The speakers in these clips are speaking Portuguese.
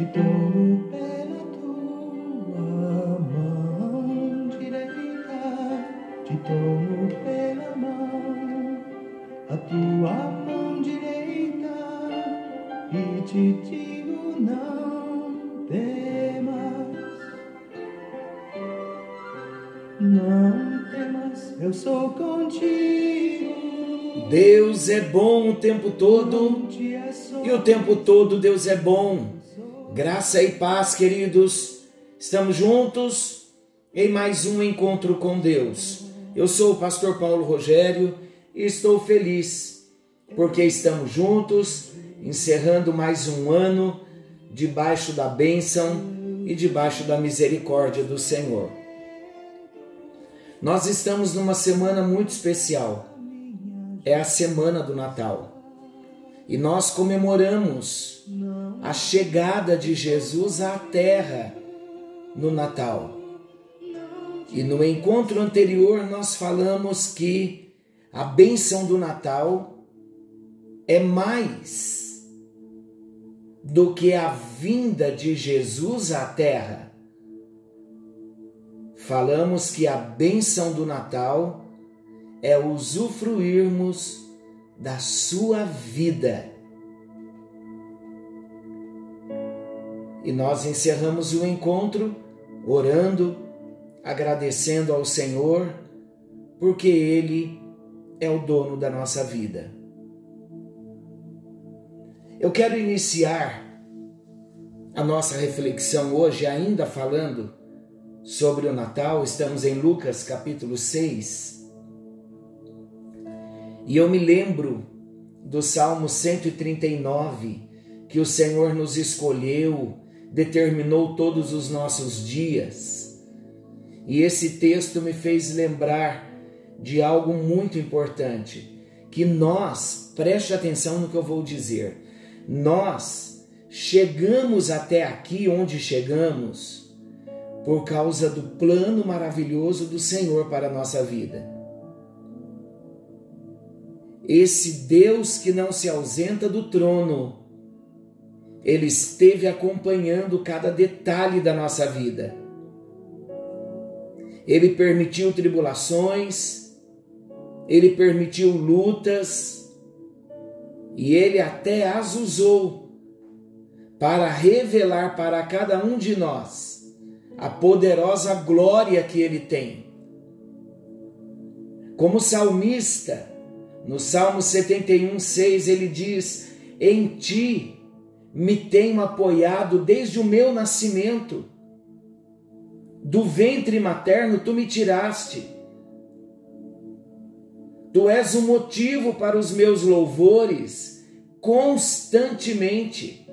te tomo pela tua mão direita, te tomo pela mão, a tua mão direita, e te digo não temas, não temas, eu sou contigo. Deus é bom o tempo todo e o tempo todo Deus é bom. Graça e paz, queridos. Estamos juntos em mais um encontro com Deus. Eu sou o pastor Paulo Rogério e estou feliz porque estamos juntos encerrando mais um ano debaixo da bênção e debaixo da misericórdia do Senhor. Nós estamos numa semana muito especial é a semana do Natal. E nós comemoramos a chegada de Jesus à Terra no Natal. E no encontro anterior nós falamos que a bênção do Natal é mais do que a vinda de Jesus à Terra. Falamos que a bênção do Natal é usufruirmos da sua vida. E nós encerramos o encontro orando, agradecendo ao Senhor, porque Ele é o dono da nossa vida. Eu quero iniciar a nossa reflexão hoje, ainda falando sobre o Natal, estamos em Lucas capítulo 6 e eu me lembro do Salmo 139, que o Senhor nos escolheu, determinou todos os nossos dias. E esse texto me fez lembrar de algo muito importante, que nós, preste atenção no que eu vou dizer, nós chegamos até aqui onde chegamos por causa do plano maravilhoso do Senhor para a nossa vida esse Deus que não se ausenta do trono, ele esteve acompanhando cada detalhe da nossa vida. Ele permitiu tribulações, ele permitiu lutas, e ele até as usou para revelar para cada um de nós a poderosa glória que ele tem. Como salmista, no Salmo 71, 6, ele diz: Em ti me tenho apoiado desde o meu nascimento. Do ventre materno tu me tiraste. Tu és o motivo para os meus louvores constantemente.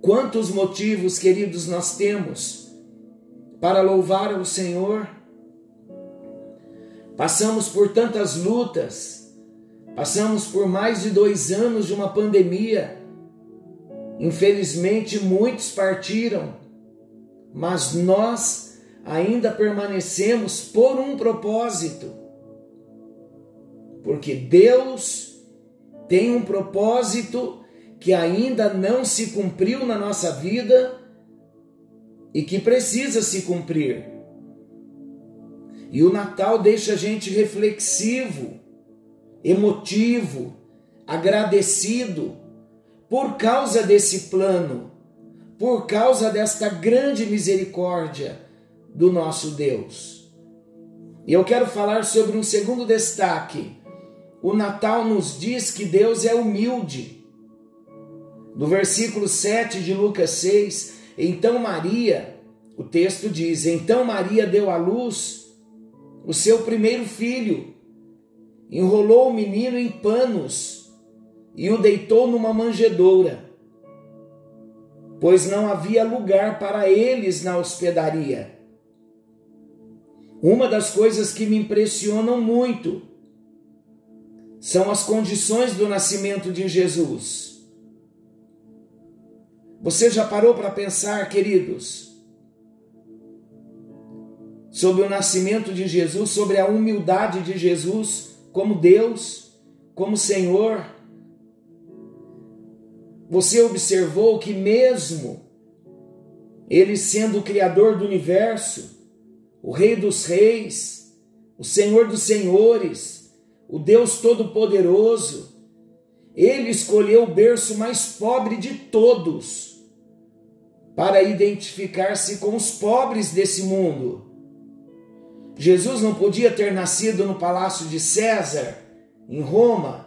Quantos motivos, queridos, nós temos para louvar o Senhor? Passamos por tantas lutas, passamos por mais de dois anos de uma pandemia. Infelizmente, muitos partiram, mas nós ainda permanecemos por um propósito. Porque Deus tem um propósito que ainda não se cumpriu na nossa vida e que precisa se cumprir. E o Natal deixa a gente reflexivo, emotivo, agradecido por causa desse plano, por causa desta grande misericórdia do nosso Deus. E eu quero falar sobre um segundo destaque. O Natal nos diz que Deus é humilde. No versículo 7 de Lucas 6, então Maria, o texto diz: Então Maria deu à luz o seu primeiro filho, enrolou o menino em panos e o deitou numa manjedoura, pois não havia lugar para eles na hospedaria. Uma das coisas que me impressionam muito são as condições do nascimento de Jesus. Você já parou para pensar, queridos? sobre o nascimento de Jesus, sobre a humildade de Jesus como Deus, como Senhor. Você observou que, mesmo Ele sendo o Criador do universo, o Rei dos Reis, o Senhor dos Senhores, o Deus Todo-Poderoso, Ele escolheu o berço mais pobre de todos para identificar-se com os pobres desse mundo. Jesus não podia ter nascido no palácio de César, em Roma,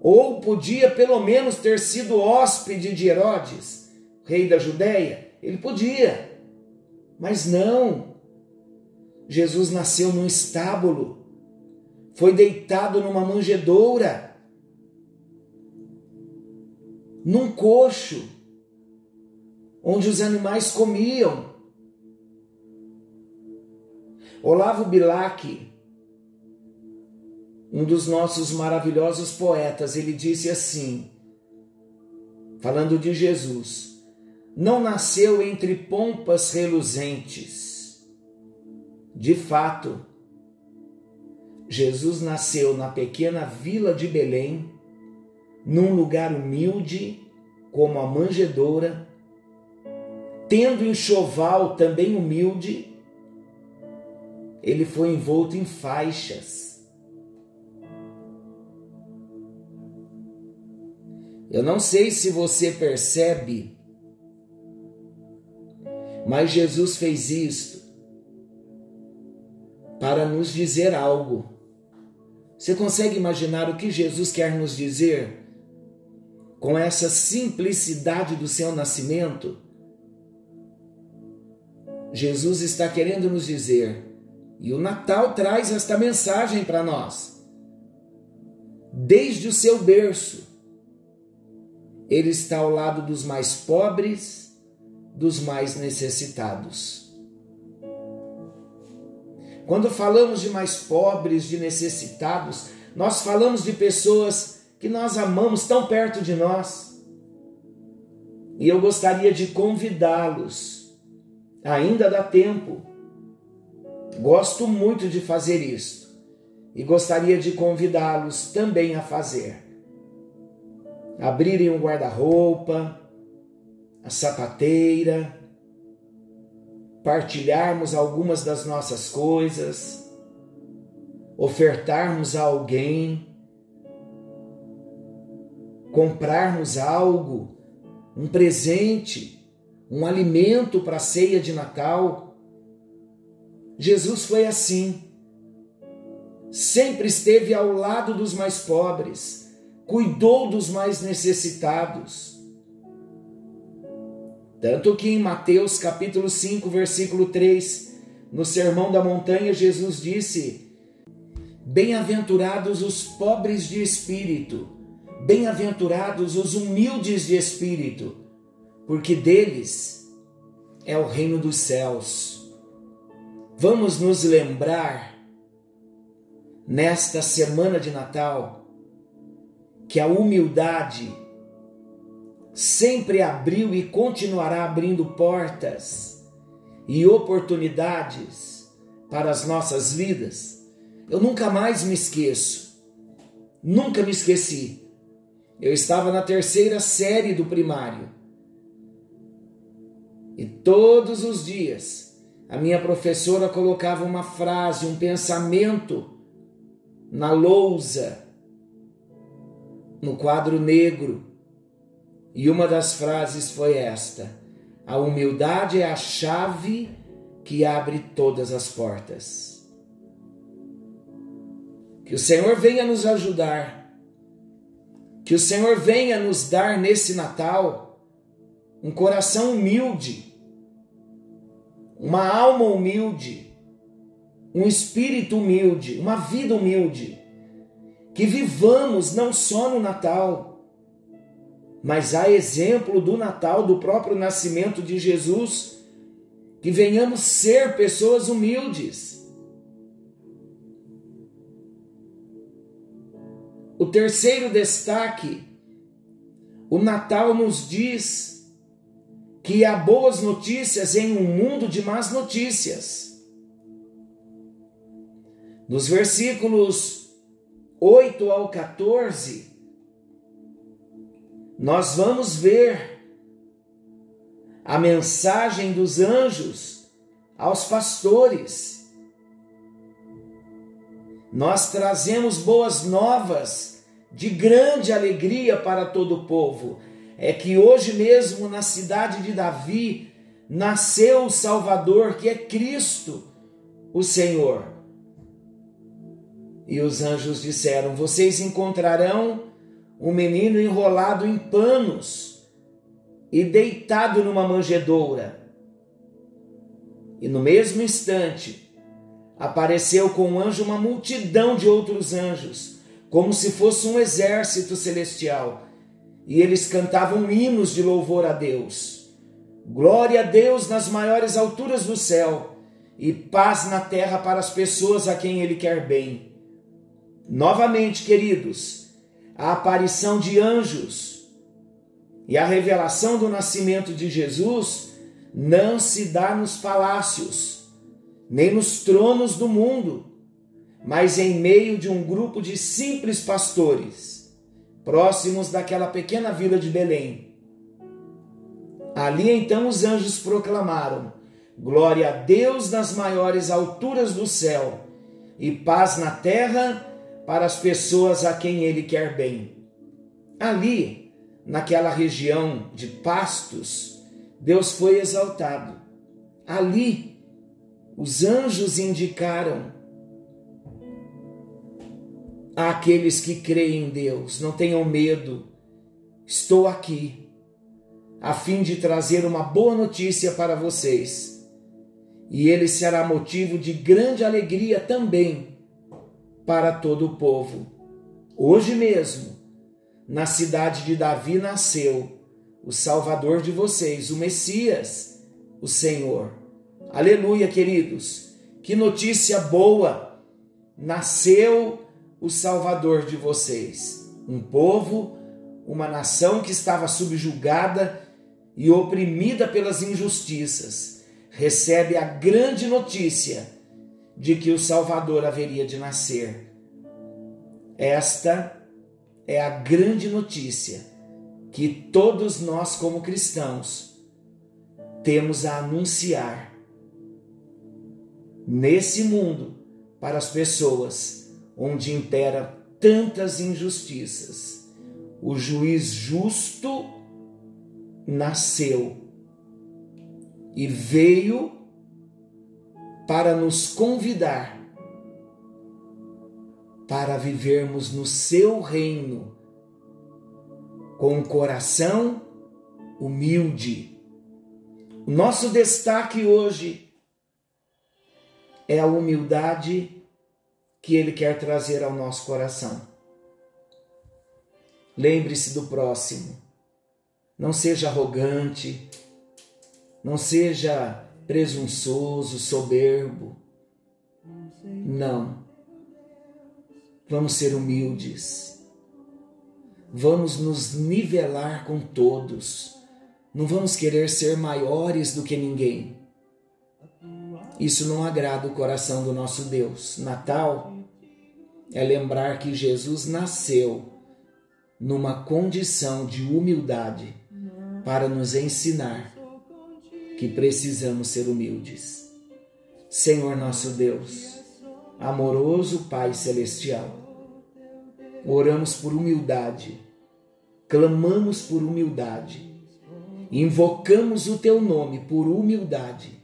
ou podia pelo menos ter sido hóspede de Herodes, rei da Judéia. Ele podia, mas não. Jesus nasceu num estábulo, foi deitado numa manjedoura, num coxo, onde os animais comiam. Olavo Bilac, um dos nossos maravilhosos poetas, ele disse assim, falando de Jesus: Não nasceu entre pompas reluzentes. De fato, Jesus nasceu na pequena vila de Belém, num lugar humilde, como a manjedoura, tendo enxoval também humilde, ele foi envolto em faixas Eu não sei se você percebe, mas Jesus fez isto para nos dizer algo. Você consegue imaginar o que Jesus quer nos dizer com essa simplicidade do seu nascimento? Jesus está querendo nos dizer, e o Natal traz esta mensagem para nós. Desde o seu berço, ele está ao lado dos mais pobres, dos mais necessitados. Quando falamos de mais pobres, de necessitados, nós falamos de pessoas que nós amamos tão perto de nós. E eu gostaria de convidá-los, ainda dá tempo. Gosto muito de fazer isso e gostaria de convidá-los também a fazer abrirem um guarda-roupa, a sapateira, partilharmos algumas das nossas coisas, ofertarmos a alguém, comprarmos algo, um presente, um alimento para a ceia de Natal. Jesus foi assim. Sempre esteve ao lado dos mais pobres cuidou dos mais necessitados. Tanto que em Mateus capítulo 5, versículo 3, no Sermão da Montanha, Jesus disse: Bem-aventurados os pobres de espírito, bem-aventurados os humildes de espírito, porque deles é o reino dos céus. Vamos nos lembrar, nesta semana de Natal, que a humildade sempre abriu e continuará abrindo portas e oportunidades para as nossas vidas. Eu nunca mais me esqueço, nunca me esqueci. Eu estava na terceira série do primário e todos os dias a minha professora colocava uma frase, um pensamento na lousa no quadro negro. E uma das frases foi esta: A humildade é a chave que abre todas as portas. Que o Senhor venha nos ajudar, que o Senhor venha nos dar nesse Natal um coração humilde, uma alma humilde, um espírito humilde, uma vida humilde que vivamos não só no Natal, mas a exemplo do Natal, do próprio nascimento de Jesus, que venhamos ser pessoas humildes. O terceiro destaque, o Natal nos diz que há boas notícias em um mundo de más notícias. Nos versículos 8 ao 14, nós vamos ver a mensagem dos anjos aos pastores. Nós trazemos boas novas de grande alegria para todo o povo. É que hoje mesmo na cidade de Davi nasceu o Salvador, que é Cristo, o Senhor. E os anjos disseram: Vocês encontrarão um menino enrolado em panos e deitado numa manjedoura. E no mesmo instante apareceu com o anjo uma multidão de outros anjos, como se fosse um exército celestial, e eles cantavam hinos de louvor a Deus. Glória a Deus nas maiores alturas do céu e paz na terra para as pessoas a quem Ele quer bem. Novamente, queridos, a aparição de anjos e a revelação do nascimento de Jesus não se dá nos palácios, nem nos tronos do mundo, mas em meio de um grupo de simples pastores, próximos daquela pequena vila de Belém. Ali então os anjos proclamaram: Glória a Deus nas maiores alturas do céu e paz na terra para as pessoas a quem ele quer bem. Ali, naquela região de pastos, Deus foi exaltado. Ali, os anjos indicaram àqueles que creem em Deus: não tenham medo, estou aqui, a fim de trazer uma boa notícia para vocês. E ele será motivo de grande alegria também para todo o povo. Hoje mesmo, na cidade de Davi nasceu o Salvador de vocês, o Messias, o Senhor. Aleluia, queridos. Que notícia boa! Nasceu o Salvador de vocês. Um povo, uma nação que estava subjugada e oprimida pelas injustiças, recebe a grande notícia de que o Salvador haveria de nascer. Esta é a grande notícia que todos nós, como cristãos, temos a anunciar nesse mundo para as pessoas onde impera tantas injustiças. O juiz justo nasceu e veio para nos convidar para vivermos no seu reino com um coração humilde. O nosso destaque hoje é a humildade que ele quer trazer ao nosso coração. Lembre-se do próximo. Não seja arrogante, não seja presunçoso, soberbo. Não. Vamos ser humildes. Vamos nos nivelar com todos. Não vamos querer ser maiores do que ninguém. Isso não agrada o coração do nosso Deus. Natal é lembrar que Jesus nasceu numa condição de humildade para nos ensinar que precisamos ser humildes. Senhor nosso Deus, amoroso Pai Celestial, oramos por humildade, clamamos por humildade, invocamos o Teu nome por humildade,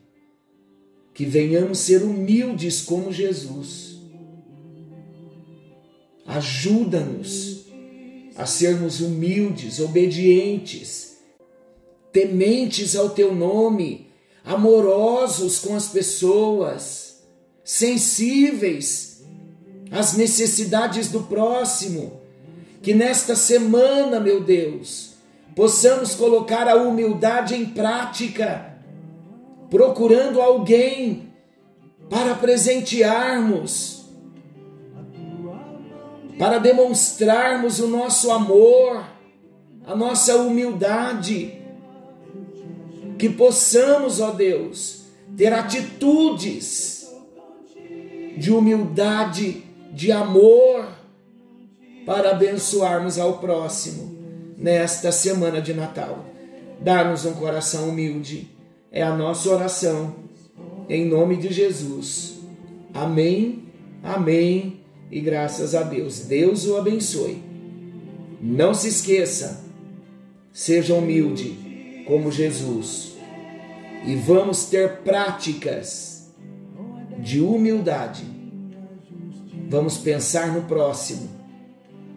que venhamos ser humildes como Jesus. Ajuda-nos a sermos humildes, obedientes, tementes ao teu nome, amorosos com as pessoas, sensíveis às necessidades do próximo. Que nesta semana, meu Deus, possamos colocar a humildade em prática, procurando alguém para presentearmos, para demonstrarmos o nosso amor, a nossa humildade que possamos, ó Deus, ter atitudes de humildade, de amor, para abençoarmos ao próximo. nesta semana de Natal. Dá-nos um coração humilde, é a nossa oração, em nome de Jesus. Amém, amém e graças a Deus. Deus o abençoe. Não se esqueça, seja humilde como Jesus e vamos ter práticas de humildade. Vamos pensar no próximo,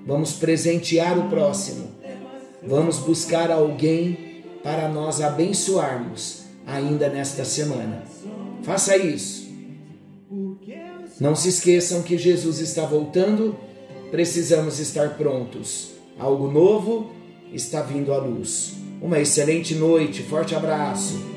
vamos presentear o próximo, vamos buscar alguém para nós abençoarmos ainda nesta semana. Faça isso. Não se esqueçam que Jesus está voltando, precisamos estar prontos. Algo novo está vindo à luz. Uma excelente noite, forte abraço.